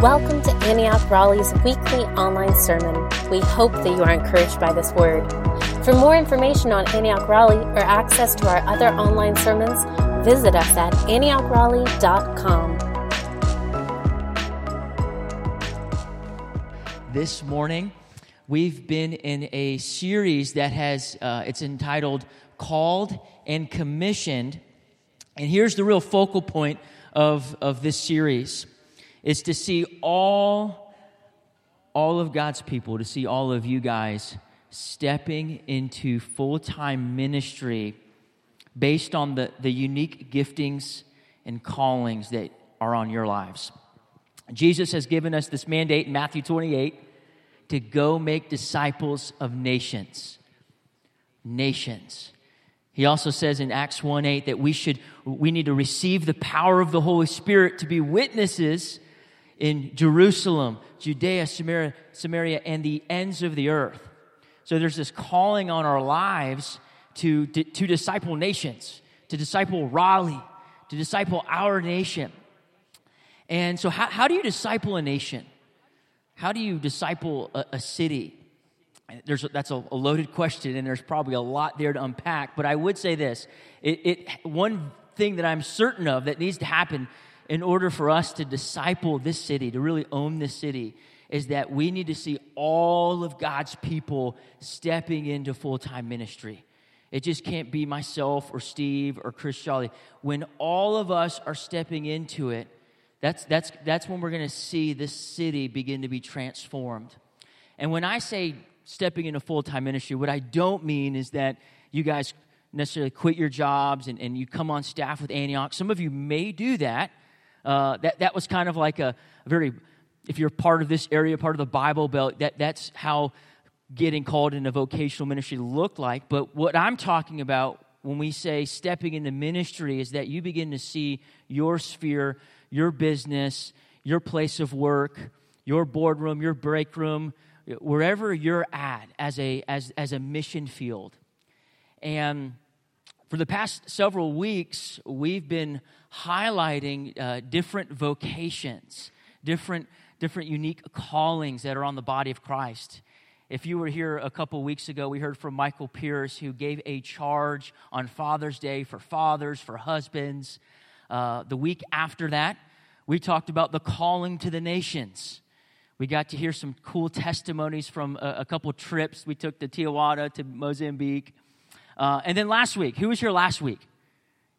Welcome to Antioch Raleigh's weekly online sermon. We hope that you are encouraged by this word. For more information on Antioch Raleigh or access to our other online sermons, visit us at AntiochRaleigh.com. This morning, we've been in a series that has, uh, it's entitled Called and Commissioned. And here's the real focal point of, of this series is to see all, all of God's people, to see all of you guys stepping into full time ministry based on the, the unique giftings and callings that are on your lives. Jesus has given us this mandate in Matthew 28 to go make disciples of nations. Nations. He also says in Acts 1 8 that we should we need to receive the power of the Holy Spirit to be witnesses in Jerusalem, Judea, Samaria, Samaria, and the ends of the earth. So there's this calling on our lives to, to, to disciple nations, to disciple Raleigh, to disciple our nation. And so, how, how do you disciple a nation? How do you disciple a, a city? There's, that's a, a, loaded question, and there's probably a lot there to unpack. But I would say this it, it, one thing that I'm certain of that needs to happen in order for us to disciple this city, to really own this city, is that we need to see all of God's people stepping into full time ministry. It just can't be myself or Steve or Chris Jolly. When all of us are stepping into it, that's, that's, that's when we're going to see this city begin to be transformed. And when I say stepping into full time ministry, what I don't mean is that you guys necessarily quit your jobs and, and you come on staff with Antioch. Some of you may do that. Uh, that, that was kind of like a, very, if you're part of this area, part of the Bible Belt, that, that's how getting called into vocational ministry looked like. But what I'm talking about when we say stepping into ministry is that you begin to see your sphere, your business, your place of work, your boardroom, your break room, wherever you're at as a, as, as a mission field. And for the past several weeks, we've been highlighting uh, different vocations, different, different unique callings that are on the body of Christ. If you were here a couple weeks ago, we heard from Michael Pierce, who gave a charge on Father's Day for fathers, for husbands. Uh, the week after that, we talked about the calling to the nations. We got to hear some cool testimonies from a, a couple trips we took to Tijuana, to Mozambique. Uh, and then last week, who was here last week?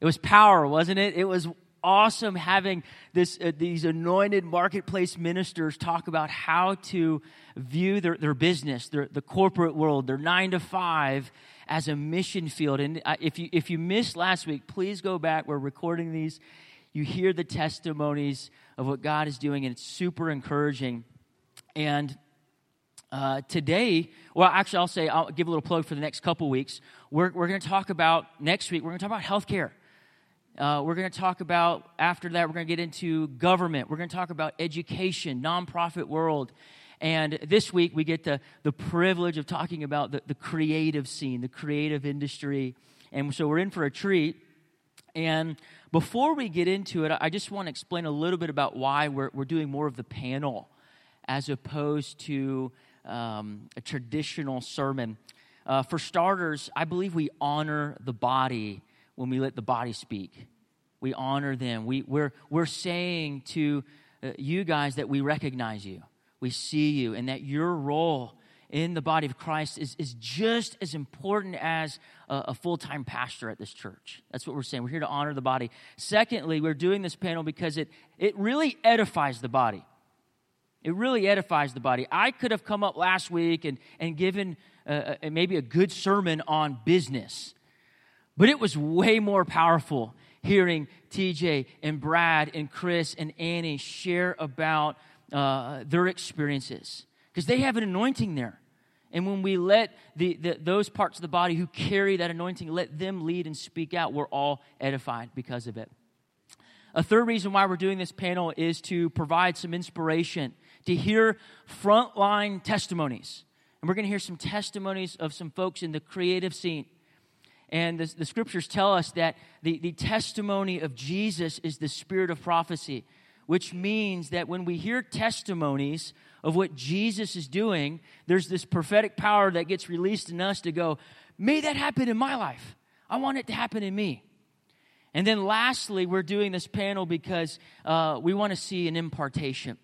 It was power, wasn't it? It was awesome having this, uh, these anointed marketplace ministers talk about how to view their, their business, their, the corporate world, their nine to five as a mission field. And uh, if you, if you missed last week, please go back. We're recording these. You hear the testimonies of what God is doing, and it's super encouraging. And uh, today, well, actually, I'll say, I'll give a little plug for the next couple weeks. We're, we're going to talk about, next week, we're going to talk about healthcare. Uh, we're going to talk about, after that, we're going to get into government. We're going to talk about education, nonprofit world. And this week, we get the, the privilege of talking about the, the creative scene, the creative industry. And so we're in for a treat. And before we get into it, I just want to explain a little bit about why we're, we're doing more of the panel as opposed to um, a traditional sermon. Uh, for starters, I believe we honor the body when we let the body speak. We honor them. We, we're, we're saying to uh, you guys that we recognize you, we see you, and that your role in the body of Christ is, is just as important as a, a full time pastor at this church. That's what we're saying. We're here to honor the body. Secondly, we're doing this panel because it, it really edifies the body. It really edifies the body. I could have come up last week and, and given uh, uh maybe a good sermon on business, but it was way more powerful hearing TJ and Brad and Chris and Annie share about uh, their experiences because they have an anointing there. And when we let the, the, those parts of the body who carry that anointing, let them lead and speak out, we're all edified because of it. A third reason why we're doing this panel is to provide some inspiration to hear frontline testimonies. And we're going to hear some testimonies of some folks in the creative scene. And the, the scriptures tell us that the, the testimony of Jesus is the spirit of prophecy. which means that when we hear testimonies of what Jesus is doing, there's this prophetic power that gets released in us to go, may that happen in my life. I want it to happen in me. And then lastly, we're doing this panel because uh, we want to see an impartation.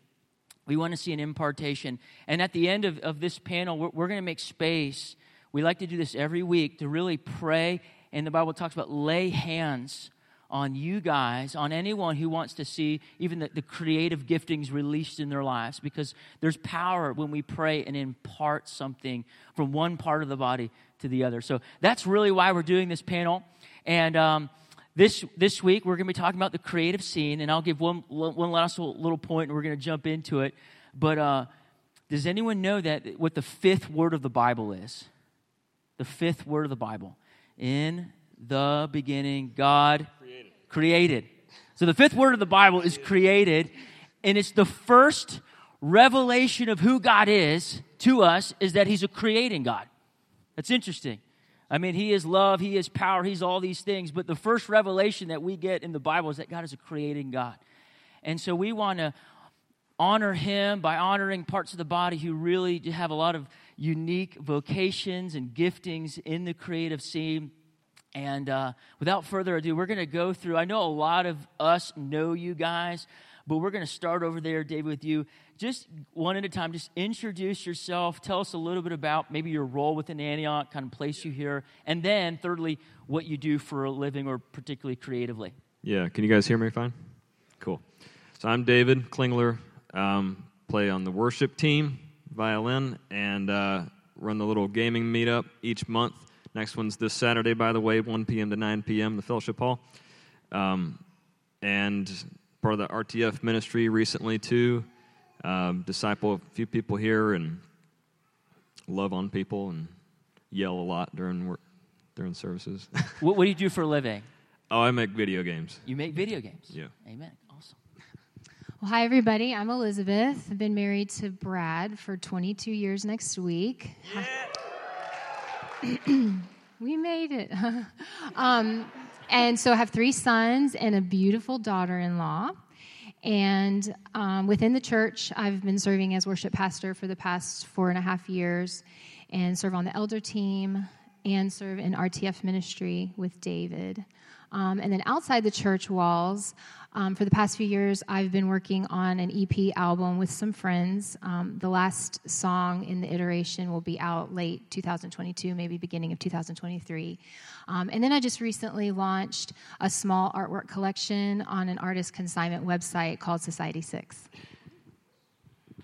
We want to see an impartation. And at the end of, of this panel, we're, we're going to make space. We like to do this every week to really pray. And the Bible talks about lay hands on you guys, on anyone who wants to see even the, the, creative giftings released in their lives, because there's power when we pray and impart something from one part of the body to the other. So that's really why we're doing this panel. And um, this, this week, we're going to be talking about the creative scene, and I'll give one, one last little point, and we're going to jump into it. But uh, does anyone know that what the fifth word of the Bible is? The fifth word of the Bible. In the beginning, God created. created. So the fifth word of the Bible is created, and it's the first revelation of who God is to us is that He's a creating God. That's interesting. I mean, He is love, He is power, He's all these things. But the first revelation that we get in the Bible is that God is a creating God. And so we want to honor Him by honoring parts of the body who really have a lot of unique vocations and giftings in the creative scene. And uh, without further ado, we're going to go through. I know a lot of us know you guys, but we're going to start over there, David, with you just one at a time, just introduce yourself. Tell us a little bit about maybe your role within Antioch, kind of place you here. And then, thirdly, what you do for a living or particularly creatively. Yeah, can you guys hear me fine? Cool. So I'm David Klingler, um, play on the worship team, violin, and uh, run the little gaming meetup each month. Next one's this Saturday, by the way, 1 p.m. to 9 p.m., the fellowship hall. Um, and part of the RTF ministry recently, too um, disciple a few people here and love on people and yell a lot during work, during services. what, what do you do for a living? Oh, I make video games. You make video games? Yeah. Amen. Well, hi, everybody. I'm Elizabeth. I've been married to Brad for 22 years next week. Yeah. we made it. um, and so I have three sons and a beautiful daughter in law. And um, within the church, I've been serving as worship pastor for the past four and a half years and serve on the elder team and serve in RTF ministry with David. Um, and then outside the church walls, um, for the past few years, I've been working on an EP album with some friends. Um, the last song in the iteration will be out late 2022, maybe beginning of 2023. Um, and then I just recently launched a small artwork collection on an artist consignment website called Society6.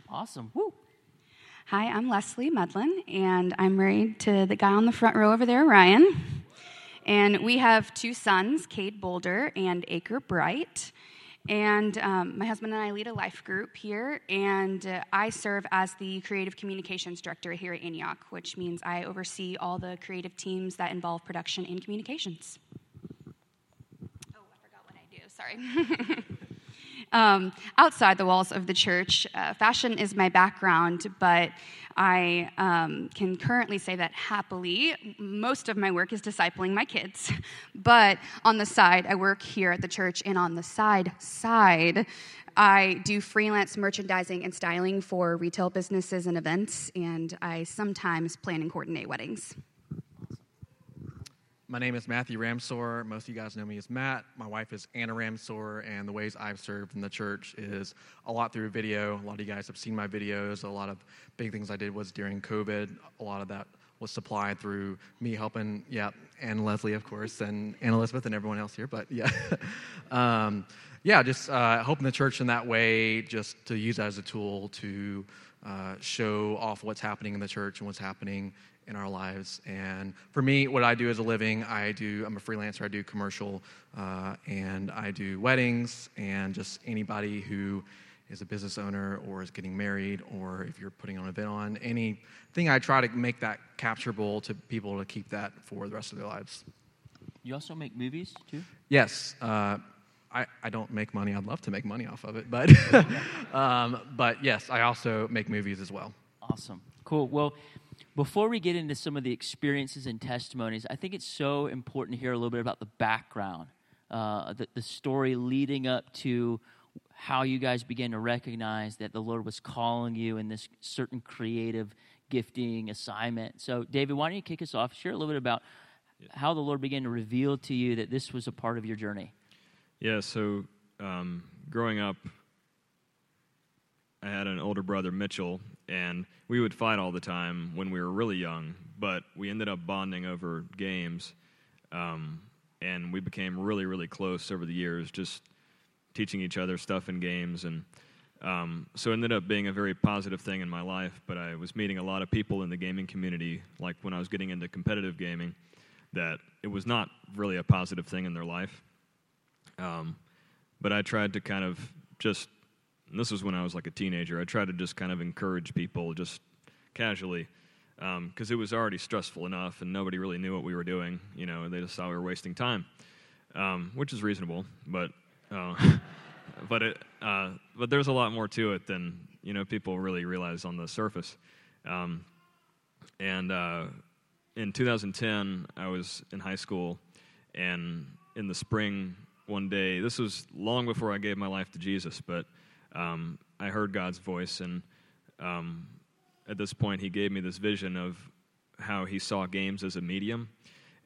Awesome. Woo. Hi, I'm Leslie Medlin, and I'm married to the guy on the front row over there, Ryan. And we have two sons, Cade Boulder and Acre Bright. And um, my husband and I lead a life group here, and uh, I serve as the creative communications director here at Antioch, which means I oversee all the creative teams that involve production and communications. Oh, I forgot what I do, sorry. um, outside the walls of the church, uh, fashion is my background, but I um, can currently say that happily, most of my work is discipling my kids. But on the side, I work here at the church, and on the side, side, I do freelance merchandising and styling for retail businesses and events, and I sometimes plan and coordinate weddings. My name is Matthew Ramsor. Most of you guys know me as Matt. My wife is Anna Ramsor, and the ways I've served in the church is a lot through video. A lot of you guys have seen my videos. A lot of big things I did was during COVID. A lot of that was supplied through me helping, yeah, and Leslie, of course, and, and Elizabeth and everyone else here. But yeah, um, yeah, just uh, helping the church in that way, just to use that as a tool to uh, show off what's happening in the church and what's happening in our lives. And for me, what I do as a living, I do, I'm a freelancer, I do commercial, uh, and I do weddings, and just anybody who is a business owner or is getting married, or if you're putting on an event on anything, I try to make that capturable to people to keep that for the rest of their lives. You also make movies too? Yes. Uh, I, I don't make money. I'd love to make money off of it, but um, but yes, I also make movies as well. Awesome, cool. Well, before we get into some of the experiences and testimonies, I think it's so important to hear a little bit about the background, uh, the, the story leading up to how you guys began to recognize that the Lord was calling you in this certain creative gifting assignment. So, David, why don't you kick us off? Share a little bit about how the Lord began to reveal to you that this was a part of your journey. Yeah, so um, growing up, I had an older brother, Mitchell, and we would fight all the time when we were really young, but we ended up bonding over games, um, and we became really, really close over the years, just teaching each other stuff in games. And um, so it ended up being a very positive thing in my life, but I was meeting a lot of people in the gaming community, like when I was getting into competitive gaming, that it was not really a positive thing in their life. Um, but I tried to kind of just and this was when I was like a teenager. I tried to just kind of encourage people just casually because um, it was already stressful enough and nobody really knew what we were doing. You know, they just thought we were wasting time, um, which is reasonable. But uh, but it uh, but there's a lot more to it than you know people really realize on the surface. Um, and uh, in 2010, I was in high school, and in the spring one day, this was long before I gave my life to Jesus, but um, I heard God's voice, and um, at this point, He gave me this vision of how He saw games as a medium,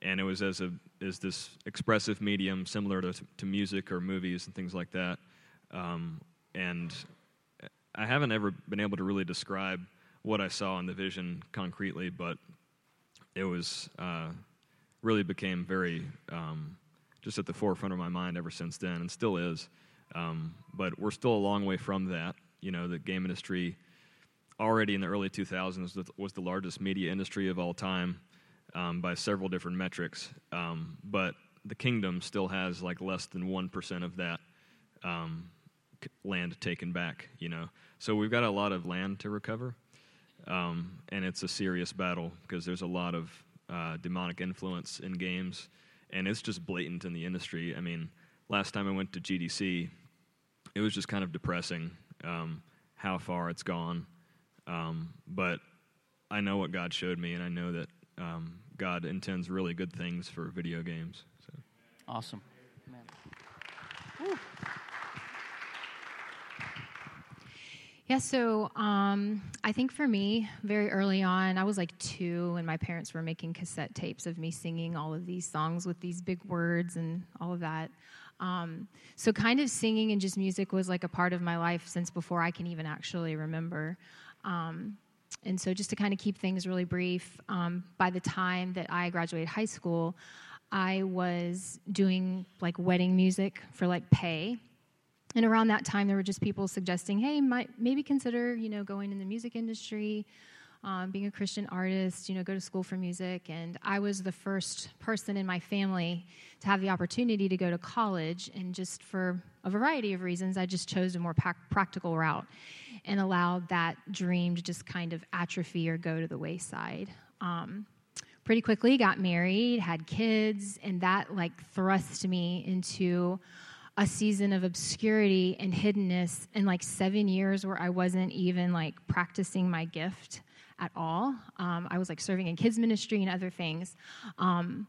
and it was as a as this expressive medium similar to, to music or movies and things like that. Um, and I haven't ever been able to really describe what I saw in the vision concretely, but it was uh, really became very um, just at the forefront of my mind ever since then, and still is. Um, but we're still a long way from that. You know, the game industry already in the early 2000s was the largest media industry of all time um, by several different metrics. Um, but the kingdom still has like less than 1% of that um, land taken back, you know. So we've got a lot of land to recover. Um, and it's a serious battle because there's a lot of uh, demonic influence in games, and it's just blatant in the industry. I mean, last time I went to GDC, it was just kind of depressing um, how far it's gone. Um, but I know what God showed me, and I know that um, God intends really good things for video games. So. Awesome. Yeah, so um, I think for me, very early on, I was like two, and my parents were making cassette tapes of me singing all of these songs with these big words and all of that. Um, so, kind of singing and just music was like a part of my life since before I can even actually remember. Um, and so, just to kind of keep things really brief, um, by the time that I graduated high school, I was doing like wedding music for like pay. And around that time, there were just people suggesting, hey, might, maybe consider, you know, going in the music industry um, being a Christian artist, you know, go to school for music. And I was the first person in my family to have the opportunity to go to college. And just for a variety of reasons, I just chose a more practical route and allowed that dream to just kind of atrophy or go to the wayside. Um, pretty quickly got married, had kids, and that like thrust me into a season of obscurity and hiddenness in like seven years where I wasn't even like practicing my gift at all. Um, I was like serving in kids ministry and other things. Um,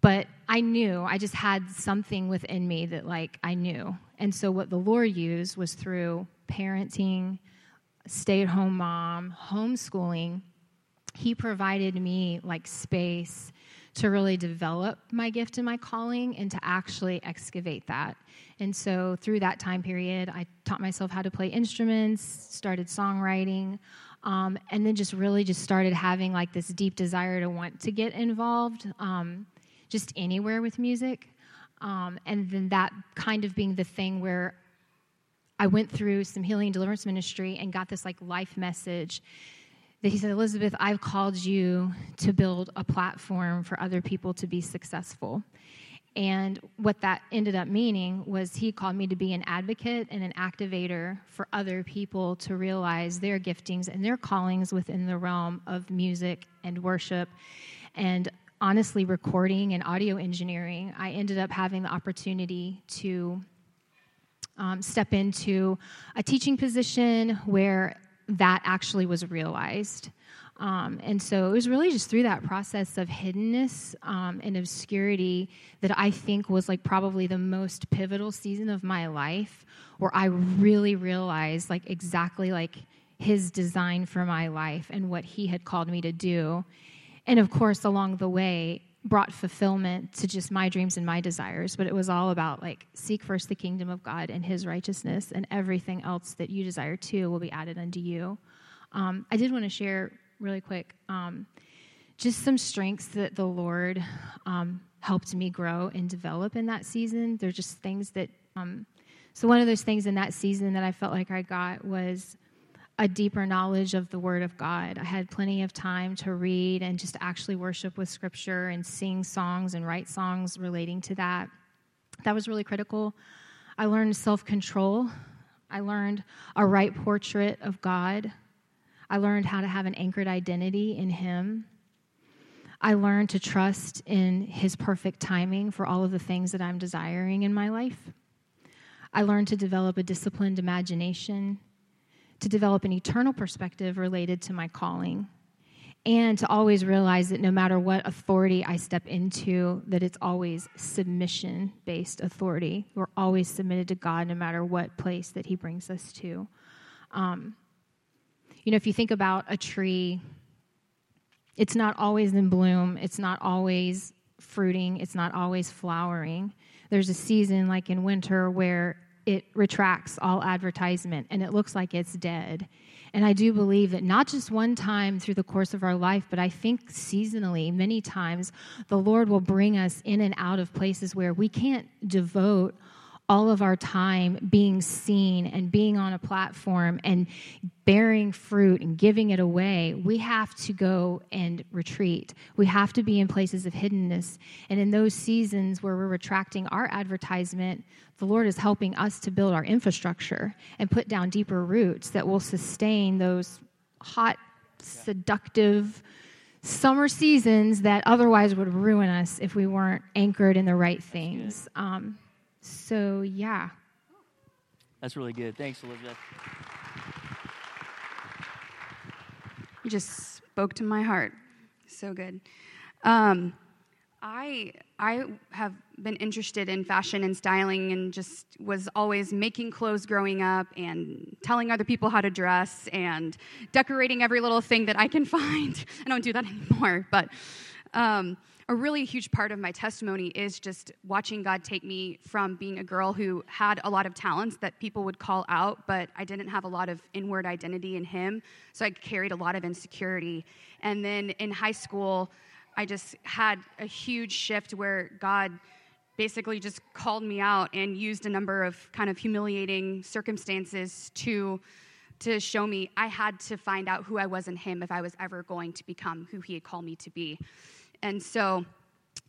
but I knew, I just had something within me that like I knew. And so what the Lord used was through parenting, stay at home mom, homeschooling. He provided me like space to really develop my gift and my calling and to actually excavate that. And so through that time period, I taught myself how to play instruments, started songwriting. Um, and then just really just started having like this deep desire to want to get involved um, just anywhere with music. Um, and then that kind of being the thing where I went through some healing and deliverance ministry and got this like life message that he said, Elizabeth, I've called you to build a platform for other people to be successful. And what that ended up meaning was he called me to be an advocate and an activator for other people to realize their giftings and their callings within the realm of music and worship. And honestly, recording and audio engineering, I ended up having the opportunity to um, step into a teaching position where that actually was realized. Um, and so it was really just through that process of hiddenness um, and obscurity that I think was like probably the most pivotal season of my life where I really realized like exactly like his design for my life and what he had called me to do. And of course, along the way, brought fulfillment to just my dreams and my desires, but it was all about like seek first the kingdom of God and his righteousness, and everything else that you desire too will be added unto you. Um, I did want to share really quick um, just some strengths that the Lord um, helped me grow and develop in that season. They're just things that, um, so one of those things in that season that I felt like I got was a deeper knowledge of the Word of God. I had plenty of time to read and just actually worship with Scripture and sing songs and write songs relating to that. That was really critical. I learned self control. I learned a right portrait of God. I learned how to have an anchored identity in Him. I learned to trust in His perfect timing for all of the things that I'm desiring in my life. I learned to develop a disciplined imagination to develop an eternal perspective related to my calling and to always realize that no matter what authority I step into, that it's always submission based authority. We're always submitted to God no matter what place that He brings us to. Um, you know, if you think about a tree, it's not always in bloom, it's not always fruiting, it's not always flowering. There's a season like in winter where it retracts all advertisement and it looks like it's dead. And I do believe that not just one time through the course of our life, but I think seasonally, many times, the Lord will bring us in and out of places where we can't devote all of our time being seen and being on a platform and bearing fruit and giving it away, we have to go and retreat. We have to be in places of hiddenness. And in those seasons where we're retracting our advertisement, the Lord is helping us to build our infrastructure and put down deeper roots that will sustain those hot, seductive, summer seasons that otherwise would ruin us if we weren't anchored in the right things. Um, so, yeah. That's really good. Thanks, Elizabeth. You just spoke to my heart. So good. Um, I I have been interested in fashion and styling and just was always making clothes growing up and telling other people how to dress and decorating every little thing that I can find. I don't do that anymore, but um, a really huge part of my testimony is just watching God take me from being a girl who had a lot of talents that people would call out, but I didn't have a lot of inward identity in Him. So I carried a lot of insecurity. And then in high school, I just had a huge shift where God basically just called me out and used a number of kind of humiliating circumstances to to show me I had to find out who I was in him if I was ever going to become who he had called me to be. And so,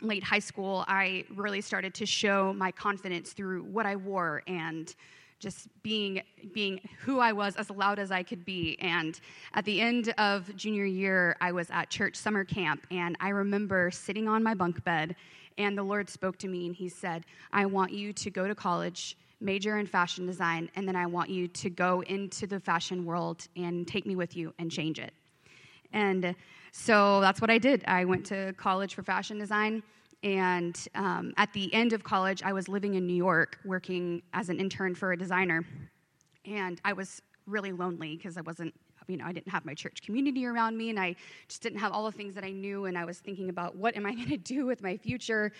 late high school, I really started to show my confidence through what I wore and just being being who I was as loud as I could be. And at the end of junior year, I was at church summer camp, and I remember sitting on my bunk bed, and the Lord spoke to me, and He said, "I want you to go to college." Major in fashion design, and then I want you to go into the fashion world and take me with you and change it. And so that's what I did. I went to college for fashion design. And um, at the end of college, I was living in New York working as an intern for a designer. And I was really lonely because I wasn't, you know, I didn't have my church community around me and I just didn't have all the things that I knew. And I was thinking about what am I going to do with my future?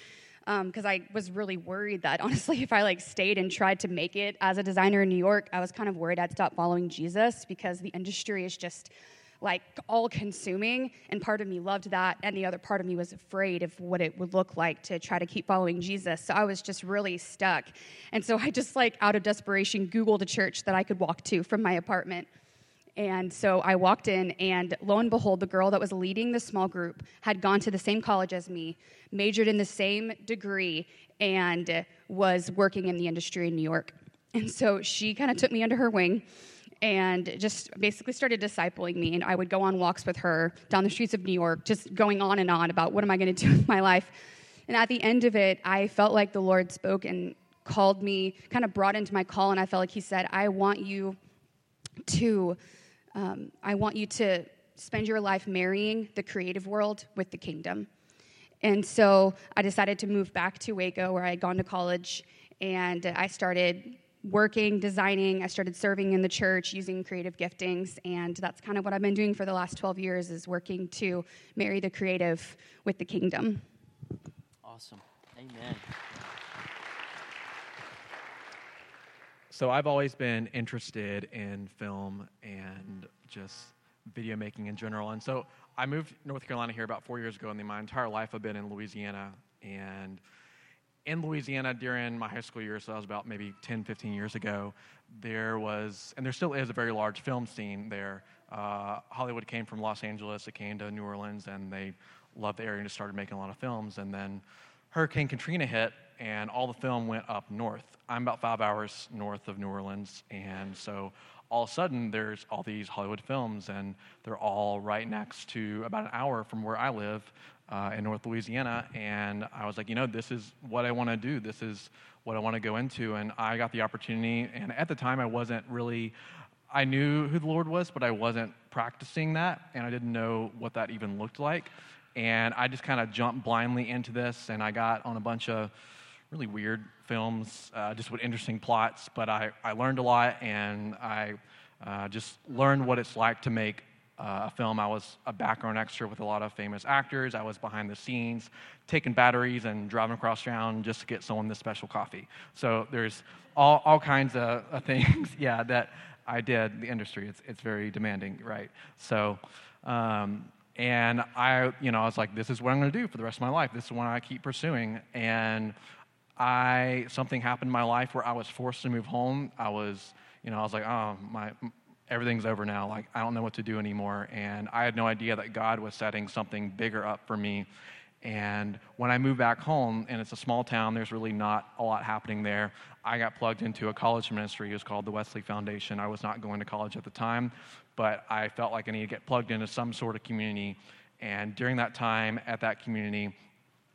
because um, I was really worried that honestly, if I like stayed and tried to make it as a designer in New York, I was kind of worried I'd stop following Jesus because the industry is just like all consuming. And part of me loved that. And the other part of me was afraid of what it would look like to try to keep following Jesus. So I was just really stuck. And so I just, like, out of desperation, Googled a church that I could walk to from my apartment. And so I walked in, and lo and behold, the girl that was leading the small group had gone to the same college as me, majored in the same degree, and was working in the industry in New York. And so she kind of took me under her wing and just basically started discipling me. And I would go on walks with her down the streets of New York, just going on and on about what am I going to do with my life. And at the end of it, I felt like the Lord spoke and called me, kind of brought into my call, and I felt like He said, I want you to, um, I want you to spend your life marrying the creative world with the kingdom. And so I decided to move back to Waco, where I had gone to college, and I started working, designing. I started serving in the church using creative giftings, and that's kind of what I've been doing for the last 12 years is working to marry the creative with the kingdom. Awesome. Amen. So I've always been interested in film and just video making in general. And so I moved to North Carolina here about four years ago, and my entire life I've been in Louisiana. And in Louisiana during my high school years, so that was about maybe 10, 15 years ago, there was, and there still is a very large film scene there. Uh, Hollywood came from Los Angeles, it came to New Orleans, and they loved the area and just started making a lot of films. And then Hurricane Katrina hit, and all the film went up north. I'm about five hours north of New Orleans, and so all of a sudden there's all these Hollywood films, and they're all right next to about an hour from where I live uh, in North Louisiana. And I was like, you know, this is what I want to do. This is what I want to go into. And I got the opportunity. And at the time, I wasn't really, I knew who the Lord was, but I wasn't practicing that. And I didn't know what that even looked like. And I just kind of jumped blindly into this. And I got on a bunch of really weird films, uh, just with interesting plots. But I, I learned a lot. And I uh, just learned what it's like to make uh, a film. I was a background extra with a lot of famous actors. I was behind the scenes, taking batteries and driving across town just to get someone this special coffee. So there's all, all kinds of, of things, yeah, that I did. The industry, it's, it's very demanding, right? So, um, and I, you know, I was like, this is what I'm going to do for the rest of my life. This is what I keep pursuing. And I, something happened in my life where I was forced to move home. I was, you know, I was like, oh, my, everything's over now. Like, I don't know what to do anymore. And I had no idea that God was setting something bigger up for me. And when I moved back home, and it's a small town, there's really not a lot happening there. I got plugged into a college ministry. It was called the Wesley Foundation. I was not going to college at the time, but I felt like I needed to get plugged into some sort of community. And during that time at that community,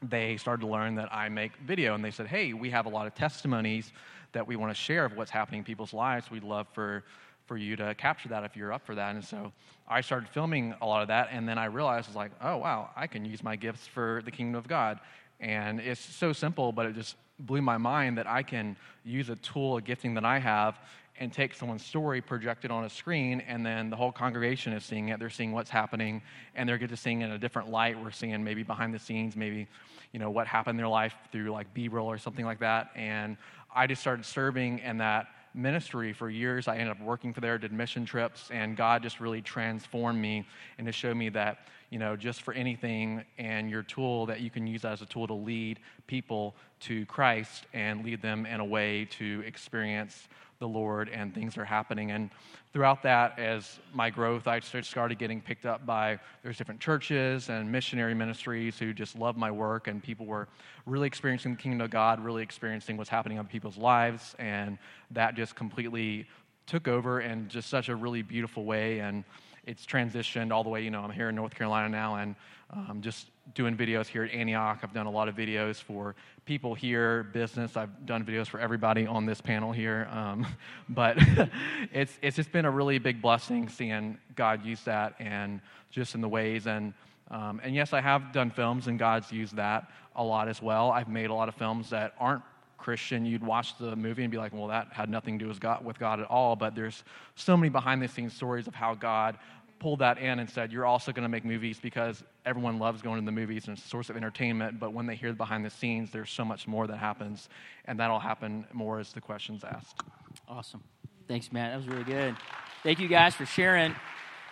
they started to learn that I make video. And they said, hey, we have a lot of testimonies that we want to share of what's happening in people's lives. We'd love for for you to capture that if you're up for that. And so I started filming a lot of that, and then I realized, I was like, oh, wow, I can use my gifts for the kingdom of God. And it's so simple, but it just blew my mind that I can use a tool, a gifting that I have, and take someone's story, project it on a screen, and then the whole congregation is seeing it. They're seeing what's happening, and they're getting to seeing it in a different light. We're seeing maybe behind the scenes, maybe you know what happened in their life through like B-roll or something like that. And I just started serving and that ministry for years. I ended up working for there, did mission trips, and God just really transformed me and to show me that, you know, just for anything and your tool that you can use as a tool to lead people to Christ and lead them in a way to experience the Lord and things are happening. And throughout that, as my growth, I started getting picked up by there's different churches and missionary ministries who just love my work, and people were really experiencing the kingdom of God, really experiencing what's happening in people's lives, and that just completely took over in just such a really beautiful way. And it's transitioned all the way. You know, I'm here in North Carolina now, and um, just doing videos here at Antioch. I've done a lot of videos for people here, business. I've done videos for everybody on this panel here. Um, but it's, it's just been a really big blessing seeing God use that and just in the ways. And, um, and yes, I have done films, and God's used that a lot as well. I've made a lot of films that aren't Christian, you'd watch the movie and be like, well, that had nothing to do with God, with God at all. But there's so many behind the scenes stories of how God pulled that in and said, You're also going to make movies because everyone loves going to the movies and it's a source of entertainment. But when they hear behind the scenes, there's so much more that happens. And that'll happen more as the questions asked. Awesome. Thanks, Matt. That was really good. Thank you guys for sharing.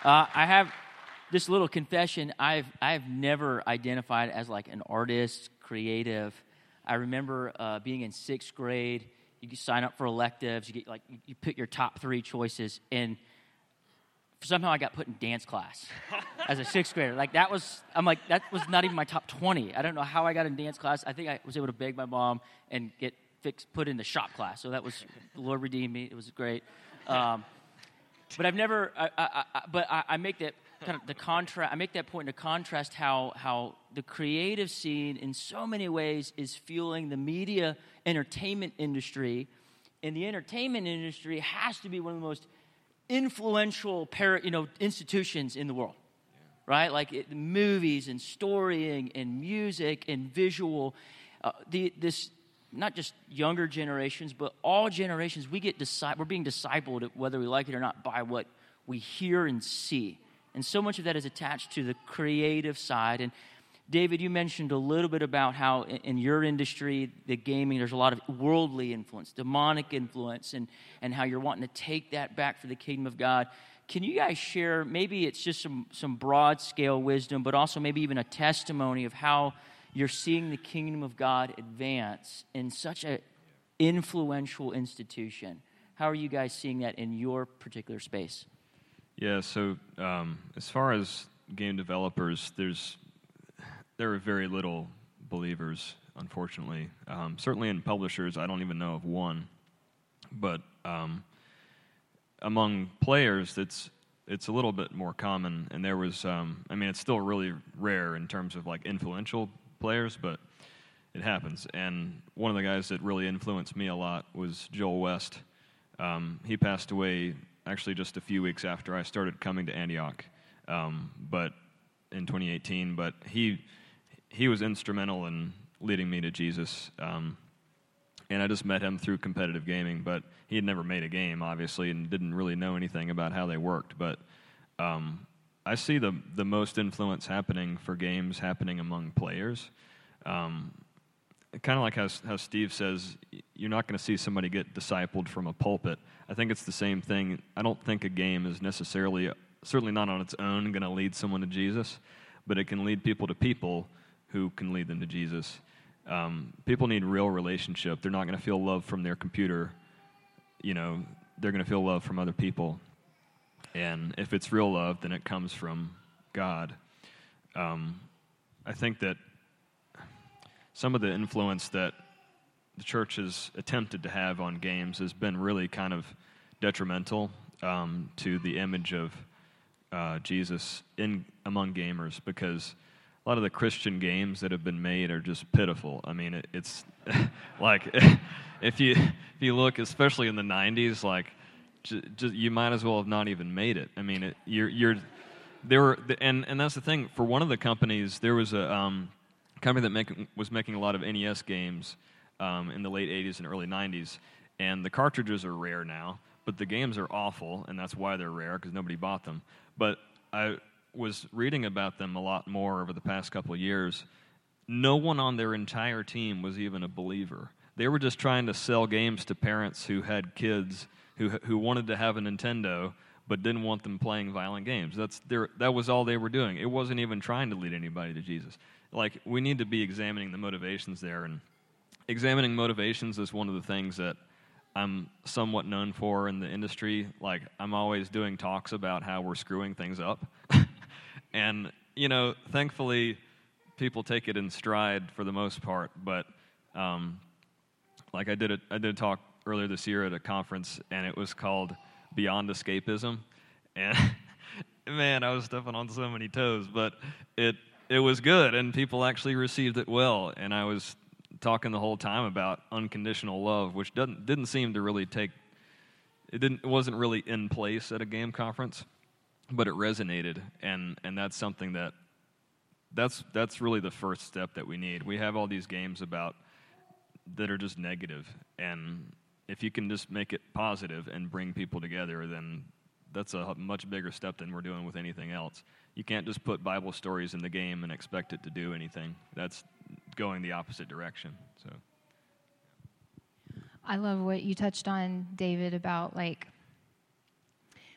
Uh, I have this little confession. I've, I've never identified as like an artist, creative. I remember uh, being in sixth grade. You sign up for electives. You get like you put your top three choices, and somehow I got put in dance class as a sixth grader. Like that was, I'm like, that was not even my top 20. I don't know how I got in dance class. I think I was able to beg my mom and get fixed, put in the shop class. So that was, the Lord redeemed me. It was great. Um, but I've never, I, I, I, but I, make that kind of the contrast, I make that point to contrast how, how the creative scene in so many ways is fueling the media entertainment industry. And the entertainment industry has to be one of the most influential you know, institutions in the world. right? Like it, movies and storying and music and visual. Uh, the, this not just younger generations, but all generations, we get disi- we're being discipled, whether we like it or not, by what we hear and see. And so much of that is attached to the creative side. And David, you mentioned a little bit about how in your industry, the gaming, there's a lot of worldly influence, demonic influence, and, and how you're wanting to take that back for the kingdom of God. Can you guys share, maybe it's just some, some broad scale wisdom, but also maybe even a testimony of how you're seeing the kingdom of God advance in such an influential institution? How are you guys seeing that in your particular space? Yeah, so um, as far as game developers, there's there are very little believers, unfortunately. Um, certainly in publishers, I don't even know of one. But um, among players, it's it's a little bit more common. And there was, um, I mean, it's still really rare in terms of like influential players, but it happens. And one of the guys that really influenced me a lot was Joel West. Um, he passed away actually just a few weeks after I started coming to Antioch, um, but in 2018. But he he was instrumental in leading me to Jesus. Um, and I just met him through competitive gaming, but he had never made a game, obviously, and didn't really know anything about how they worked. But um, I see the the most influence happening for games happening among players. Um, kind of like how, how Steve says, you're not going to see somebody get discipled from a pulpit. I think it's the same thing. I don't think a game is necessarily, certainly not on its own, going to lead someone to Jesus, but it can lead people to people who can lead them to Jesus. Um, people need real relationship. They're not going to feel love from their computer. You know, they're going to feel love from other people. And if it's real love, then it comes from God. Um, I think that some of the influence that the church has attempted to have on games has been really kind of detrimental um, to the image of uh, Jesus in among gamers because a lot of the Christian games that have been made are just pitiful. I mean, it, it's like if you if you look, especially in the '90s, like just, you might as well have not even made it. I mean, it, you're you're there were and and that's the thing. For one of the companies, there was a um, company that make, was making a lot of NES games um, in the late '80s and early '90s, and the cartridges are rare now, but the games are awful, and that's why they're rare because nobody bought them. But I was reading about them a lot more over the past couple of years, no one on their entire team was even a believer. They were just trying to sell games to parents who had kids who, who wanted to have a Nintendo but didn't want them playing violent games. That's their, that was all they were doing. It wasn't even trying to lead anybody to Jesus. Like, we need to be examining the motivations there. And examining motivations is one of the things that I'm somewhat known for in the industry. Like, I'm always doing talks about how we're screwing things up. And, you know, thankfully, people take it in stride for the most part. But, um, like, I did, a, I did a talk earlier this year at a conference, and it was called Beyond Escapism. And, man, I was stepping on so many toes, but it, it was good, and people actually received it well. And I was talking the whole time about unconditional love, which doesn't, didn't seem to really take, it, didn't, it wasn't really in place at a game conference but it resonated, and and that's something that that's that's really the first step that we need. We have all these games about that are just negative, and if you can just make it positive and bring people together, then that's a much bigger step than we're doing with anything else. You can't just put Bible stories in the game and expect it to do anything. That's going the opposite direction. So I love what you touched on, David, about like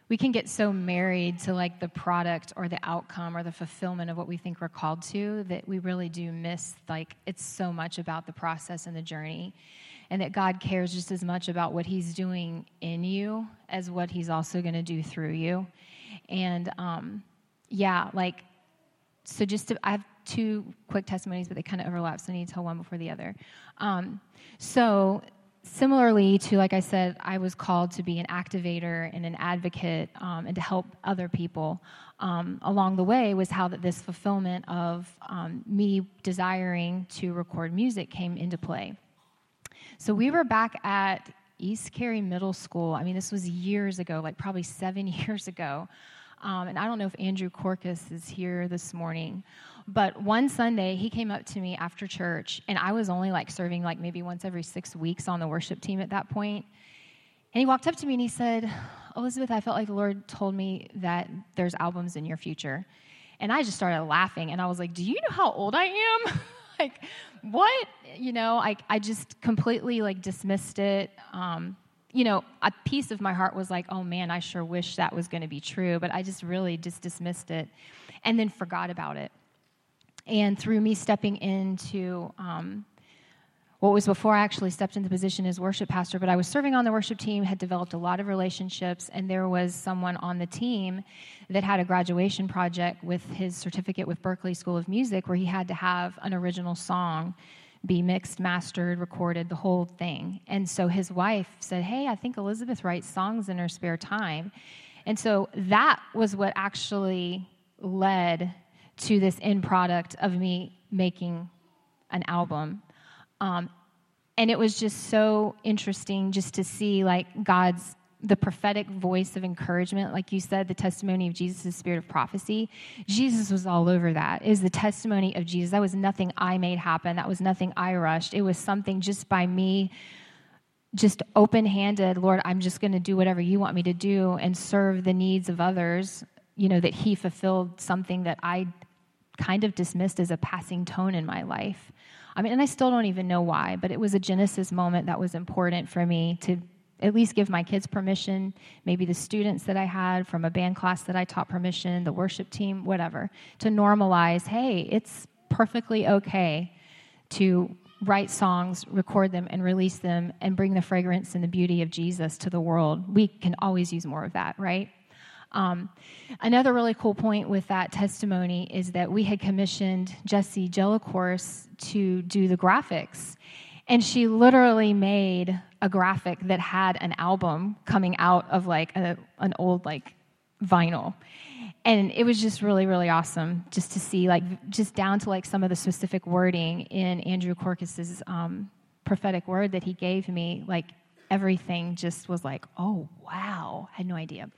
we can get so married to like the product or the outcome or the fulfillment of what we think we're called to that we really do miss like it's so much about the process and the journey and that god cares just as much about what he's doing in you as what he's also going to do through you and um, yeah like so just to, i have two quick testimonies but they kind of overlap so i need to tell one before the other. Um, so similarly to like i said i was called to be an activator and an advocate um, and to help other people um, along the way was how that this fulfillment of um, me desiring to record music came into play. So we were back at east cary middle school i mean this was years ago like probably seven years ago Um, and I don't know if Andrew Corcus is here this morning, but one Sunday he came up to me after church, and I was only like serving like maybe once every six weeks on the worship team at that point. And he walked up to me and he said, Elizabeth, I felt like the Lord told me that there's albums in your future. And I just started laughing and I was like, Do you know how old I am? like, what? You know, I, I just completely like dismissed it. Um, you know, a piece of my heart was like, oh man, I sure wish that was going to be true, but I just really just dismissed it and then forgot about it. And through me stepping into um, what was before I actually stepped into position as worship pastor, but I was serving on the worship team, had developed a lot of relationships, and there was someone on the team that had a graduation project with his certificate with Berklee School of Music where he had to have an original song be mixed, mastered, recorded, the whole thing. And so his wife said, Hey, I think Elizabeth writes songs in her spare time. And so that was what actually led to this end product of me making an album um, and it was just so interesting just to see like God's the prophetic voice of encouragement, like you said, the testimony of Jesus' spirit of prophecy. Jesus was all over that. Is the testimony of Jesus. That was nothing I made happen. That was nothing I rushed. It was something just by me, just open handed. Lord, I'm just going to do whatever you want me to do and serve the needs of others. You know, that He fulfilled something that I kind of dismissed as a passing tone in my life. I mean, and I still don't even know why, but it was a Genesis moment that was important for me to at least give my kids permission, maybe the students that I had from a band class that I taught permission, the worship team, whatever, to normalize hey, it's perfectly okay to write songs, record them, and release them, and bring the fragrance and the beauty of Jesus to the world. We can always use more of that, right? Um, another really cool point with that testimony is that we had commissioned Jessie Jellicourse to do the graphics. And she literally made a graphic that had an album coming out of like a, an old like vinyl. And it was just really, really awesome just to see like just down to like some of the specific wording in Andrew Corcus's um, prophetic word that he gave me. Like everything just was like, oh wow, I had no idea.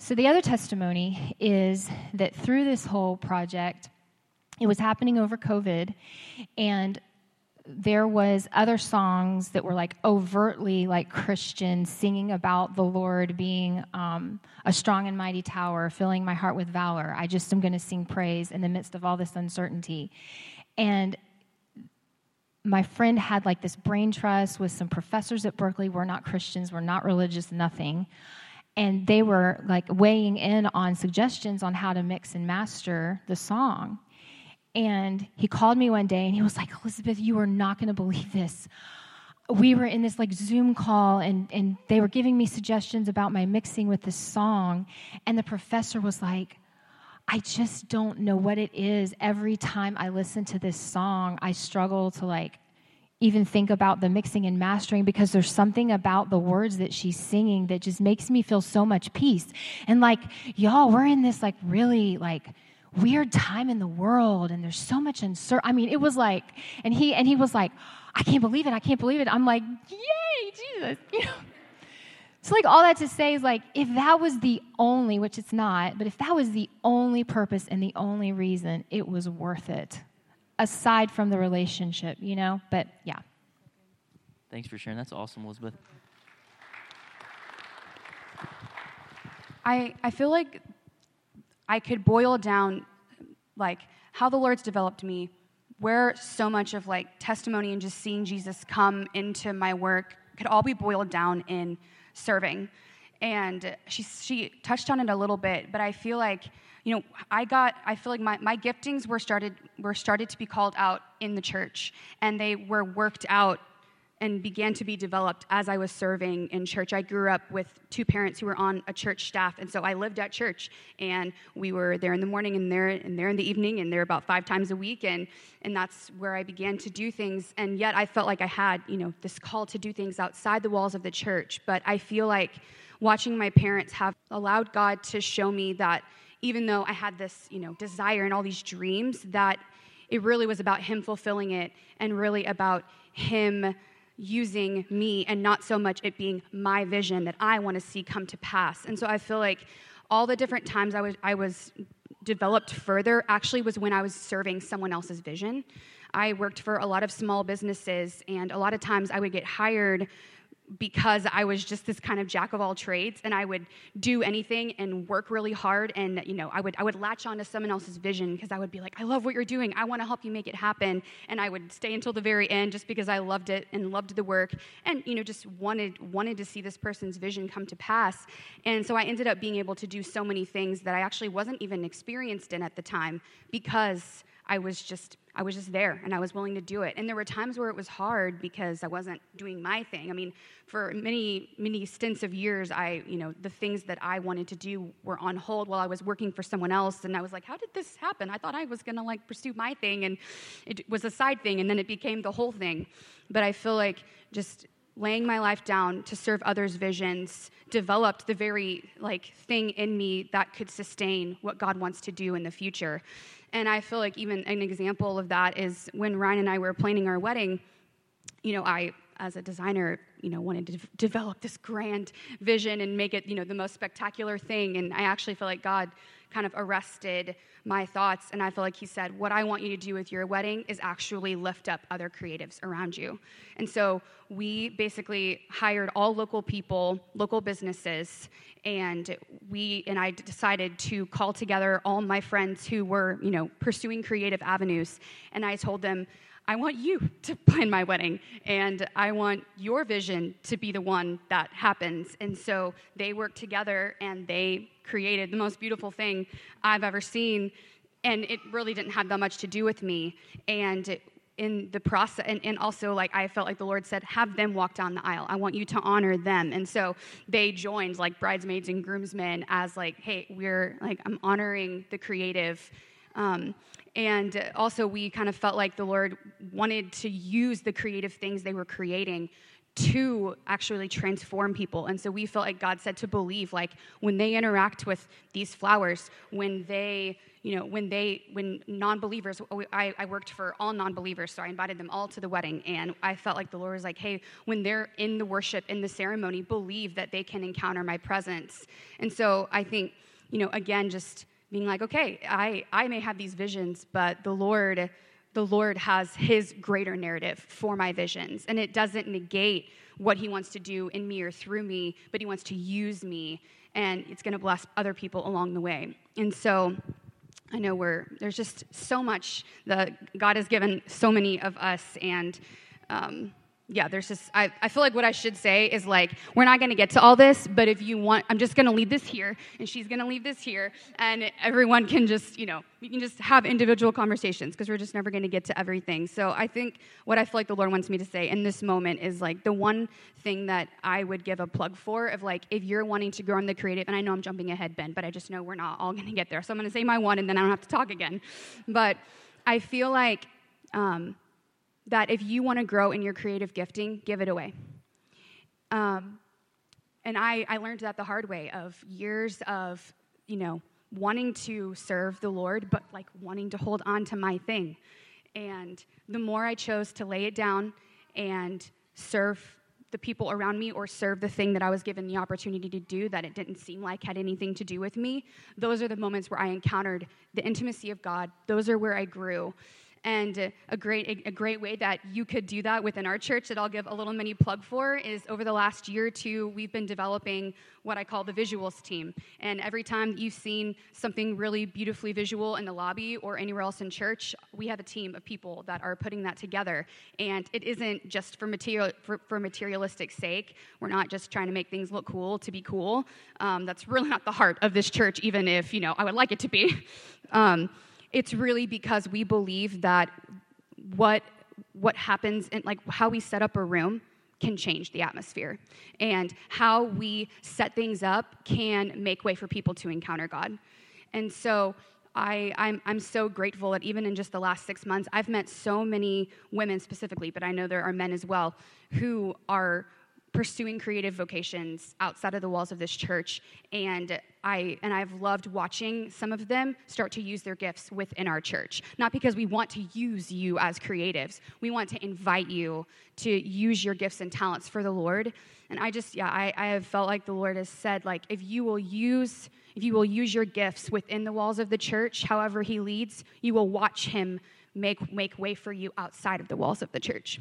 So, the other testimony is that through this whole project, it was happening over COVID, and there was other songs that were like overtly like Christian, singing about the Lord being um, a strong and mighty tower, filling my heart with valor. I just am going to sing praise in the midst of all this uncertainty. And my friend had like this brain trust with some professors at Berklee We're not Christians, we're not religious, nothing and they were like weighing in on suggestions on how to mix and master the song. And he called me one day and he was like, Elizabeth, you are not going to believe this. We were in this like Zoom call and, and they were giving me suggestions about my mixing with this song. And the professor was like, I just don't know what it is. Every time I listen to this song, I struggle to like even think about the mixing and mastering because there's something about the words that she's singing that just makes me feel so much peace. And like, y'all, we're in this like really like weird time in the world and there's so much uncertainty. I mean, it was like, and he and he was like, I can't believe it, I can't believe it. I'm like, yay, Jesus, you know. So like all that to say is like if that was the only, which it's not, but if that was the only purpose and the only reason, it was worth it aside from the relationship, you know? But yeah. Thanks for sharing. That's awesome, Elizabeth. I, I feel like I could boil down like how the Lord's developed me, where so much of like testimony and just seeing Jesus come into my work could all be boiled down in serving. And she, she touched on it a little bit, but I feel like you know, I got, I feel like my, my giftings were started, were started to be called out in the church, and they were worked out and began to be developed as I was serving in church. I grew up with two parents who were on a church staff, and so I lived at church, and we were there in the morning and there and there in the evening, and there about five times a week, and and that's where I began to do things. And yet I felt like I had, you know, this call to do things outside the walls of the church. But I feel like watching my parents have allowed God to show me that even though I had this, you know, desire and all these dreams, that it really was about him fulfilling it and really about him using me and not so much it being my vision that I want to see come to pass. And so I feel like all the different times I was, I was developed further actually was when I was serving someone else's vision. I worked for a lot of small businesses, and a lot of times I would get hired because I was just this kind of jack of all trades and I would do anything and work really hard and you know I would I would latch onto someone else's vision because I would be like I love what you're doing. I want to help you make it happen. And I would stay until the very end just because I loved it and loved the work and you know just wanted wanted to see this person's vision come to pass. And so I ended up being able to do so many things that I actually wasn't even experienced in at the time because I was just I was just there and I was willing to do it. And there were times where it was hard because I wasn't doing my thing. I mean, for many many stints of years, I you know the things that I wanted to do were on hold while I was working for someone else. And I was like, how did this happen? I thought I was gonna like pursue my thing, and it was a side thing, and then it became the whole thing. But I feel like just laying my life down to serve others' visions developed the very like thing in me that could sustain what God wants to do in the future. And I feel like even an example of that is when Ryan and I were planning our wedding, you know, I as a designer, you know, wanted to de- develop this grand vision and make it, you know, the most spectacular thing. And I actually feel like God kind of arrested my thoughts. And I feel like He said, What I want you to do with your wedding is actually lift up other creatives around you. And so we basically hired all local people, local businesses, and we and I decided to call together all my friends who were, you know, pursuing creative avenues. And I told them, I want you to plan my wedding, and I want your vision to be the one that happens. And so they worked together and they created the most beautiful thing I've ever seen. And it really didn't have that much to do with me. And in the process and, and, also like i felt like the lord said have them walk down the aisle i want you to honor them and so they joined like bridesmaids and groomsmen as like hey we're like i'm honoring the creative um, and also, we kind of felt like the Lord wanted to use the creative things they were creating to actually transform people. And so we felt like God said to believe, like when they interact with these flowers, when they, you know, when they, when non believers, I, I worked for all non believers, so I invited them all to the wedding. And I felt like the Lord was like, hey, when they're in the worship, in the ceremony, believe that they can encounter my presence. And so I think, you know, again, just being like, okay, I, I may have these visions, but the Lord, the Lord has his greater narrative for my visions. And it doesn't negate what he wants to do in me or through me, but he wants to use me and it's going to bless other people along the way. And so I know we're there's just so much that God has given so many of us and um, yeah, there's just, I, I feel like what I should say is like, we're not to get to all this, but if you want, I'm just to leave this here, and she's to leave this here, and everyone can just, you know, we can just have individual conversations because we're just never to get to everything. So I think what I feel like the Lord wants me to say in this moment is like the one thing that I would give a plug for of like, if you're wanting to grow in the creative, and I know I'm jumping ahead, Ben, but I just know we're not all to get there. So I'm to say my one, and then I don't have to talk again. But I feel like, um, that if you want to grow in your creative gifting, give it away. Um, and I, I learned that the hard way of years of, you know, wanting to serve the Lord, but like wanting to hold on to my thing. And the more I chose to lay it down and serve the people around me or serve the thing that I was given the opportunity to do that it didn't seem like had anything to do with me, those are the moments where I encountered the intimacy of God. Those are where I grew. And a great, a great way that you could do that within our church that I'll give a little mini plug for is over the last year or two, we've been developing what I call the visuals team. And every time you've seen something really beautifully visual in the lobby or anywhere else in church, we have a team of people that are putting that together. And it isn't just for, material, for, for materialistic sake. We're not just trying to make things look cool to be cool. Um, that's really not the heart of this church, even if, you know, I would like it to be. Um, it's really because we believe that what what happens and like how we set up a room can change the atmosphere. And how we set things up can make way for people to encounter god. And so I, I'm, I'm so grateful that even in just the last six months, I've met so many women specifically, but I know there are men as well, who are pursuing creative vocations outside of the walls of this church and I and I've loved watching some of them start to use their gifts within our church. Not because we want to use you as creatives. We want to invite you to use your gifts and talents for the Lord. And I just yeah, I, I have felt like the Lord has said, like, if you will use if you will use your gifts within the walls of the church, however He leads, you will watch Him make, make way for you outside of the walls of the church.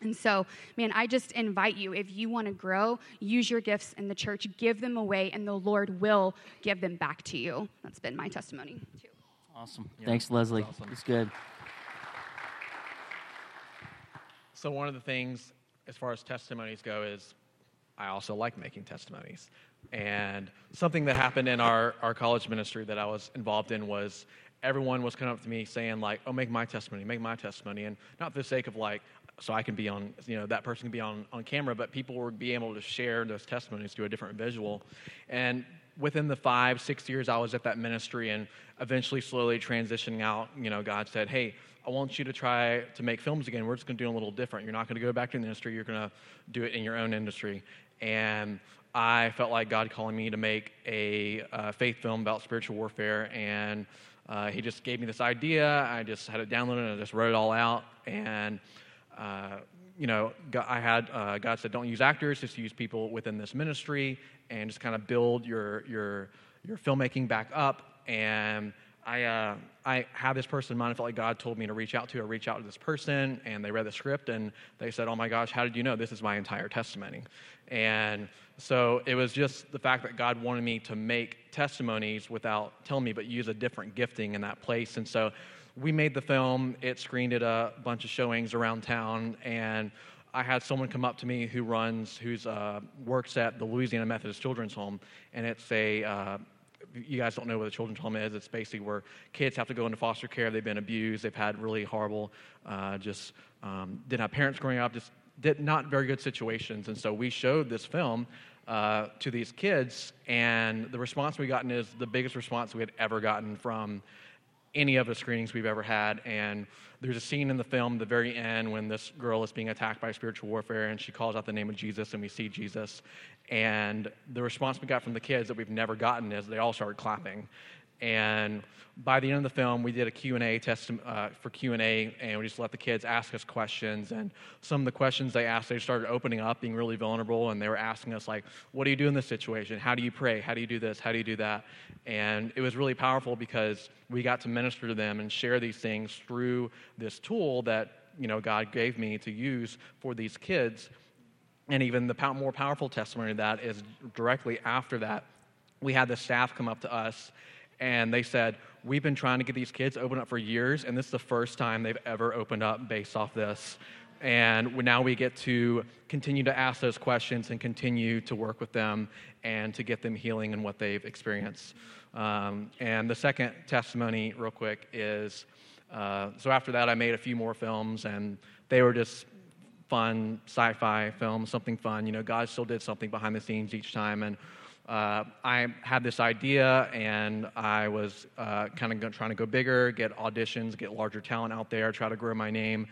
And so, man, I just invite you if you want to grow, use your gifts in the church, give them away, and the Lord will give them back to you. That's been my testimony, too. Awesome. Thanks, Leslie. awesome. It's good. So one of the things, as far as testimonies go, is I also like making testimonies. And something that happened in our, our college ministry that I was involved in was everyone was coming up to me saying like, "Oh, make my testimony, make my testimony," and not for the sake of like, so I can be on, you know, that person can be on on camera, but people would be able to share those testimonies through a different visual. And within the five, six years I was at that ministry, and eventually, slowly transitioning out, you know, God said, "Hey." I want you to try to make films again. We're just going to do a little different. You're not going to go back to the industry. You're going to do it in your own industry. And I felt like God calling me to make a uh, faith film about spiritual warfare. And uh, He just gave me this idea. I just had it downloaded and I just wrote it all out. And uh, you know, I had uh, God said, don't use actors, just use people within this ministry, and just kind of build your your your filmmaking back up. And I uh, I had this person in mind. I felt like God told me to reach out to. I reach out to this person, and they read the script, and they said, "Oh my gosh, how did you know? This is my entire testimony." And so it was just the fact that God wanted me to make testimonies without telling me, but use a different gifting in that place. And so we made the film. It screened at a bunch of showings around town, and I had someone come up to me who runs, who's uh, works at the Louisiana Methodist Children's Home, and it's a uh, you guys don't know what a children's home is. It's basically where kids have to go into foster care. They've been abused. They've had really horrible, uh, just um, didn't have parents growing up. Just did not very good situations. And so we showed this film uh, to these kids, and the response we gotten is the biggest response we had ever gotten from any of the screenings we've ever had. And there's a scene in the film, the very end, when this girl is being attacked by spiritual warfare and she calls out the name of Jesus and we see Jesus. And the response we got from the kids that we've never gotten is they all started clapping. And by the end of the film, we did a Q&A test uh, for Q&A, and we just let the kids ask us questions. And some of the questions they asked, they started opening up, being really vulnerable, and they were asking us like, "What do you do in this situation? How do you pray? How do you do this? How do you do that?" And it was really powerful because we got to minister to them and share these things through this tool that you know God gave me to use for these kids. And even the more powerful testimony of that is directly after that, we had the staff come up to us and they said, We've been trying to get these kids open up for years, and this is the first time they've ever opened up based off this. And now we get to continue to ask those questions and continue to work with them and to get them healing in what they've experienced. Um, and the second testimony, real quick, is uh, so after that, I made a few more films, and they were just fun sci fi films, something fun. You know, God still did something behind the scenes each time. And uh, I had this idea and I was uh, kind of trying to go bigger, get auditions, get larger talent out there, try to grow my name.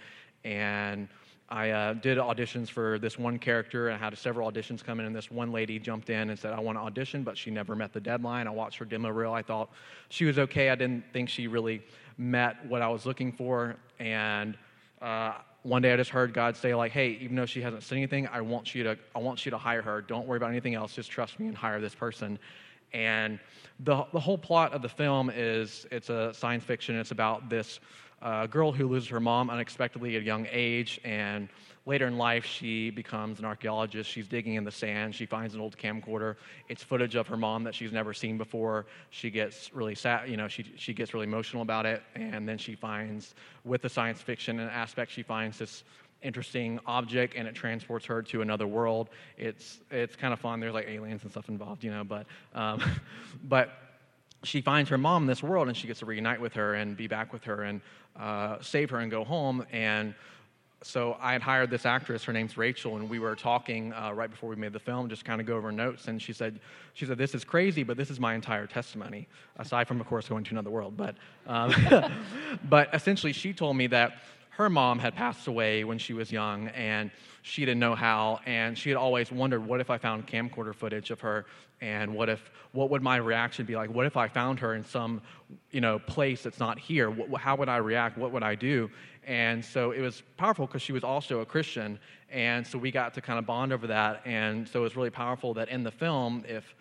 And I uh, did auditions for this one character. And I had several auditions come in, and this one lady jumped in and said, I want to audition, but she never met the deadline. I watched her demo reel. I thought she was okay. I didn't think she really met what I was looking for. And uh, one day I just heard God say, like, hey, even though she hasn't said anything, I want you to, I want you to hire her. Don't worry about anything else. Just trust me and hire this person. And the, the whole plot of the film is it's a science fiction. It's about this uh, girl who loses her mom unexpectedly at a young age. And later in life, she becomes an archaeologist. She's digging in the sand. She finds an old camcorder. It's footage of her mom that she's never seen before. She gets really sad, you know, she, she gets really emotional about it. And then she finds, with the science fiction aspect, she finds this interesting object and it transports her to another world. It's, it's kind of fun. There's like aliens and stuff involved, you know, but, um, but she finds her mom in this world and she gets to reunite with her and be back with her and uh, save her and go home. And so I had hired this actress. Her name's Rachel, and we were talking uh, right before we made the film, just kind of go over notes. And she said, "She said this is crazy, but this is my entire testimony, aside from, of course, going to another world. But, um, but essentially, she told me that her mom had passed away when she was young, and she didn't know how. And she had always wondered, what if I found camcorder footage of her, and what if, what would my reaction be like? What if I found her in some, you know, place that's not here? What, how would I react? What would I do? And so it was powerful because she was also a Christian. And so we got to kind of bond over that. And so it was really powerful that in the film, if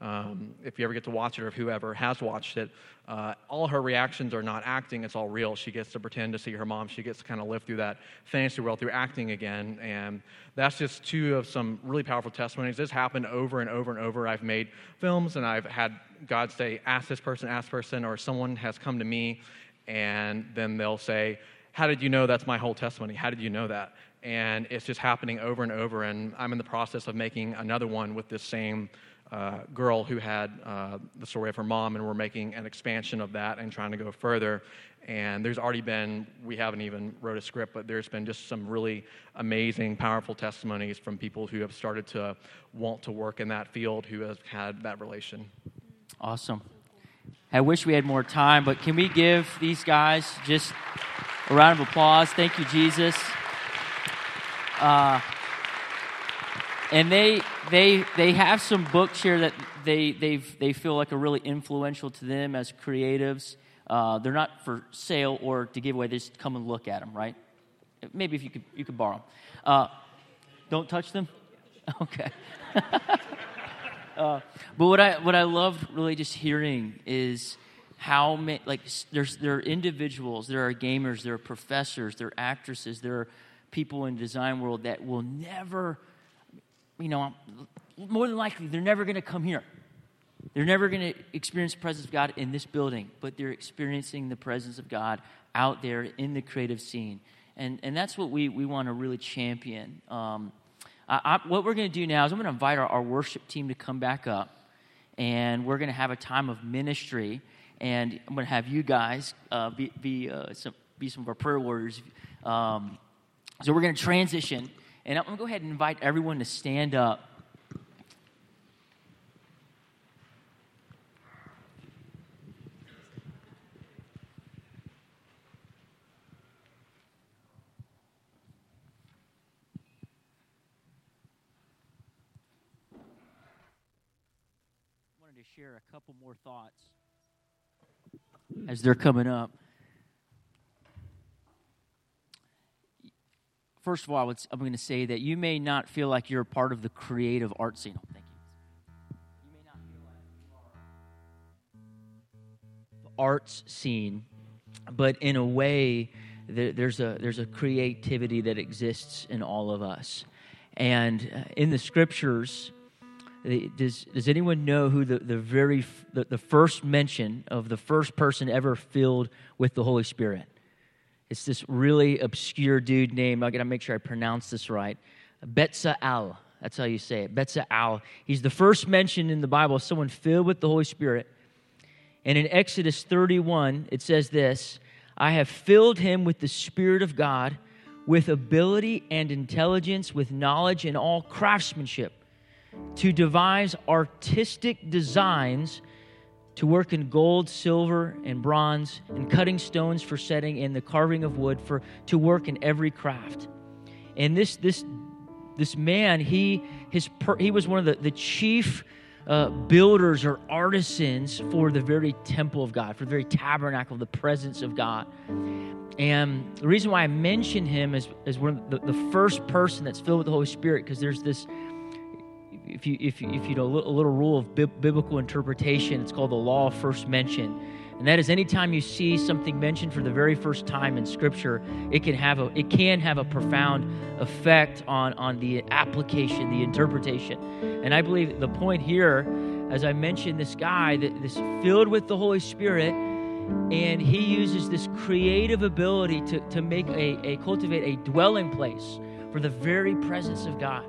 Um, if you ever get to watch it, or if whoever has watched it, uh, all her reactions are not acting, it's all real. She gets to pretend to see her mom. She gets to kind of live through that fantasy world through acting again. And that's just two of some really powerful testimonies. This happened over and over and over. I've made films and I've had God say, ask this person, ask this person, or someone has come to me and then they'll say, How did you know that's my whole testimony? How did you know that? And it's just happening over and over. And I'm in the process of making another one with this same uh, girl who had uh, the story of her mom, and we're making an expansion of that and trying to go further. And there's already been, we haven't even wrote a script, but there's been just some really amazing, powerful testimonies from people who have started to want to work in that field, who have had that relation. Awesome. I wish we had more time, but can we give these guys just a round of applause? Thank you, Jesus. Uh, and they they they have some books here that they they they feel like are really influential to them as creatives. Uh, they're not for sale or to give away. They just come and look at them, right? Maybe if you could you could borrow them. Uh, don't touch them. Okay. uh, but what I what I love really just hearing is how many like there's there are individuals, there are gamers, there are professors, there are actresses, there are people in design world that will never you know, more than likely, they're never going to come here. They're never going to experience the presence of God in this building, but they're experiencing the presence of God out there in the creative scene. And, and that's what we, we want to really champion. Um, I, I, what we're going to do now is I'm going to invite our, our, worship team to come back up, and we're going to have a time of ministry. And I'm going to have you guys uh, be, be, uh, some, be some of our prayer warriors. Um, so we're going to transition and I'm going to go ahead and invite everyone to stand up. wanted to share a couple more thoughts as they're coming up. First of all, I'm going to say that you may not feel like you're a part of the creative art scene. Oh, thank you. You may not feel like the arts scene, but in a way, there's a there's a creativity that exists in all of us, and uh, in the scriptures. Does, does anyone know who the, the very the, the first mention of the first person ever filled with the Holy Spirit? It's this really obscure dude named, I gotta make sure I pronounce this right, Betzalel. That's how you say it, Betzalel. He's the first mentioned in the Bible someone filled with the Holy Spirit. And in Exodus 31, it says this I have filled him with the Spirit of God, with ability and intelligence, with knowledge and all craftsmanship, to devise artistic designs to work in gold, silver, and bronze, and cutting stones for setting, and the carving of wood for to work in every craft. And this this this man, he his he was one of the, the chief uh, builders or artisans for the very temple of God, for the very tabernacle, the presence of God. And the reason why I mention him as, as one of the, the first person that's filled with the Holy Spirit, because there's this if you if if you know a little rule of biblical interpretation, it's called the law of first mention. And that is anytime you see something mentioned for the very first time in Scripture, it can have a it can have a profound effect on on the application, the interpretation. And I believe the point here, as I mentioned, this guy that this filled with the Holy Spirit, and he uses this creative ability to, to make a, a cultivate a dwelling place for the very presence of God.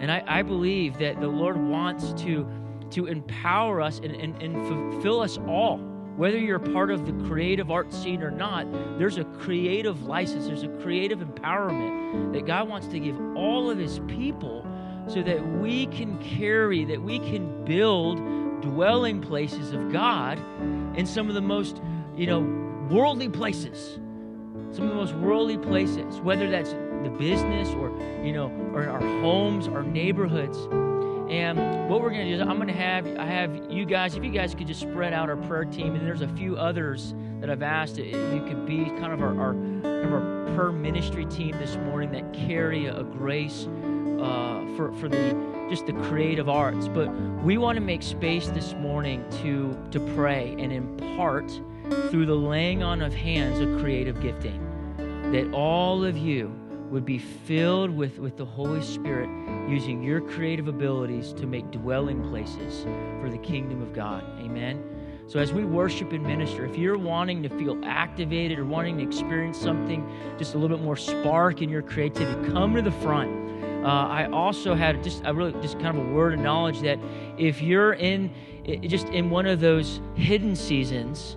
And I, I believe that the Lord wants to, to empower us and, and, and fulfill us all. Whether you're part of the creative art scene or not, there's a creative license, there's a creative empowerment that God wants to give all of His people so that we can carry, that we can build dwelling places of God in some of the most, you know, worldly places. Some of the most worldly places, whether that's the business or you know or our homes our neighborhoods and what we're going to do is i'm going to have i have you guys if you guys could just spread out our prayer team and there's a few others that i've asked if you could be kind of our, our, kind of our prayer ministry team this morning that carry a, grace uh, for, for the just the creative arts, but we want to make space this morning to, to pray and impart through the laying on of hands a creative gifting. That all of you would be filled with, with the Holy Spirit using your creative abilities to make dwelling places for the kingdom of God. Amen. So, as we worship and minister, if you're wanting to feel activated or wanting to experience something, just a little bit more spark in your creativity, come to the front. Uh, I also had just a really just kind of a word of knowledge that if you're in just in one of those hidden seasons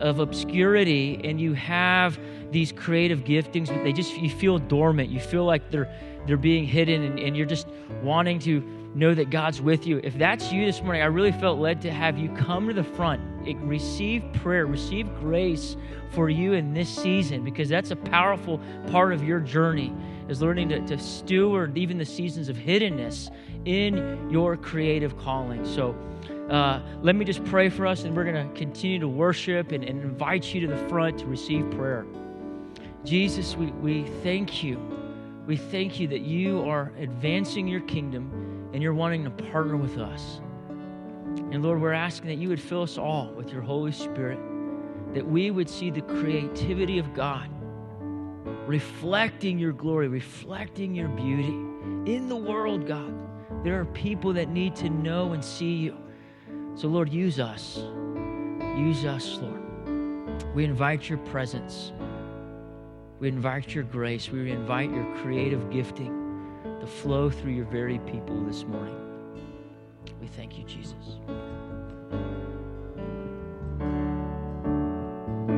of obscurity and you have these creative giftings, but they just you feel dormant. You feel like they're they're being hidden and, and you're just wanting to know that God's with you. If that's you this morning, I really felt led to have you come to the front, receive prayer, receive grace for you in this season, because that's a powerful part of your journey is learning to, to steward even the seasons of hiddenness in your creative calling. So uh, let me just pray for us, and we're going to continue to worship and, and invite you to the front to receive prayer. Jesus, we, we thank you. We thank you that you are advancing your kingdom and you're wanting to partner with us. And Lord, we're asking that you would fill us all with your Holy Spirit, that we would see the creativity of God, reflecting your glory, reflecting your beauty in the world, God. There are people that need to know and see you. So, Lord, use us. Use us, Lord. We invite your presence. We invite your grace. We invite your creative gifting to flow through your very people this morning. We thank you, Jesus.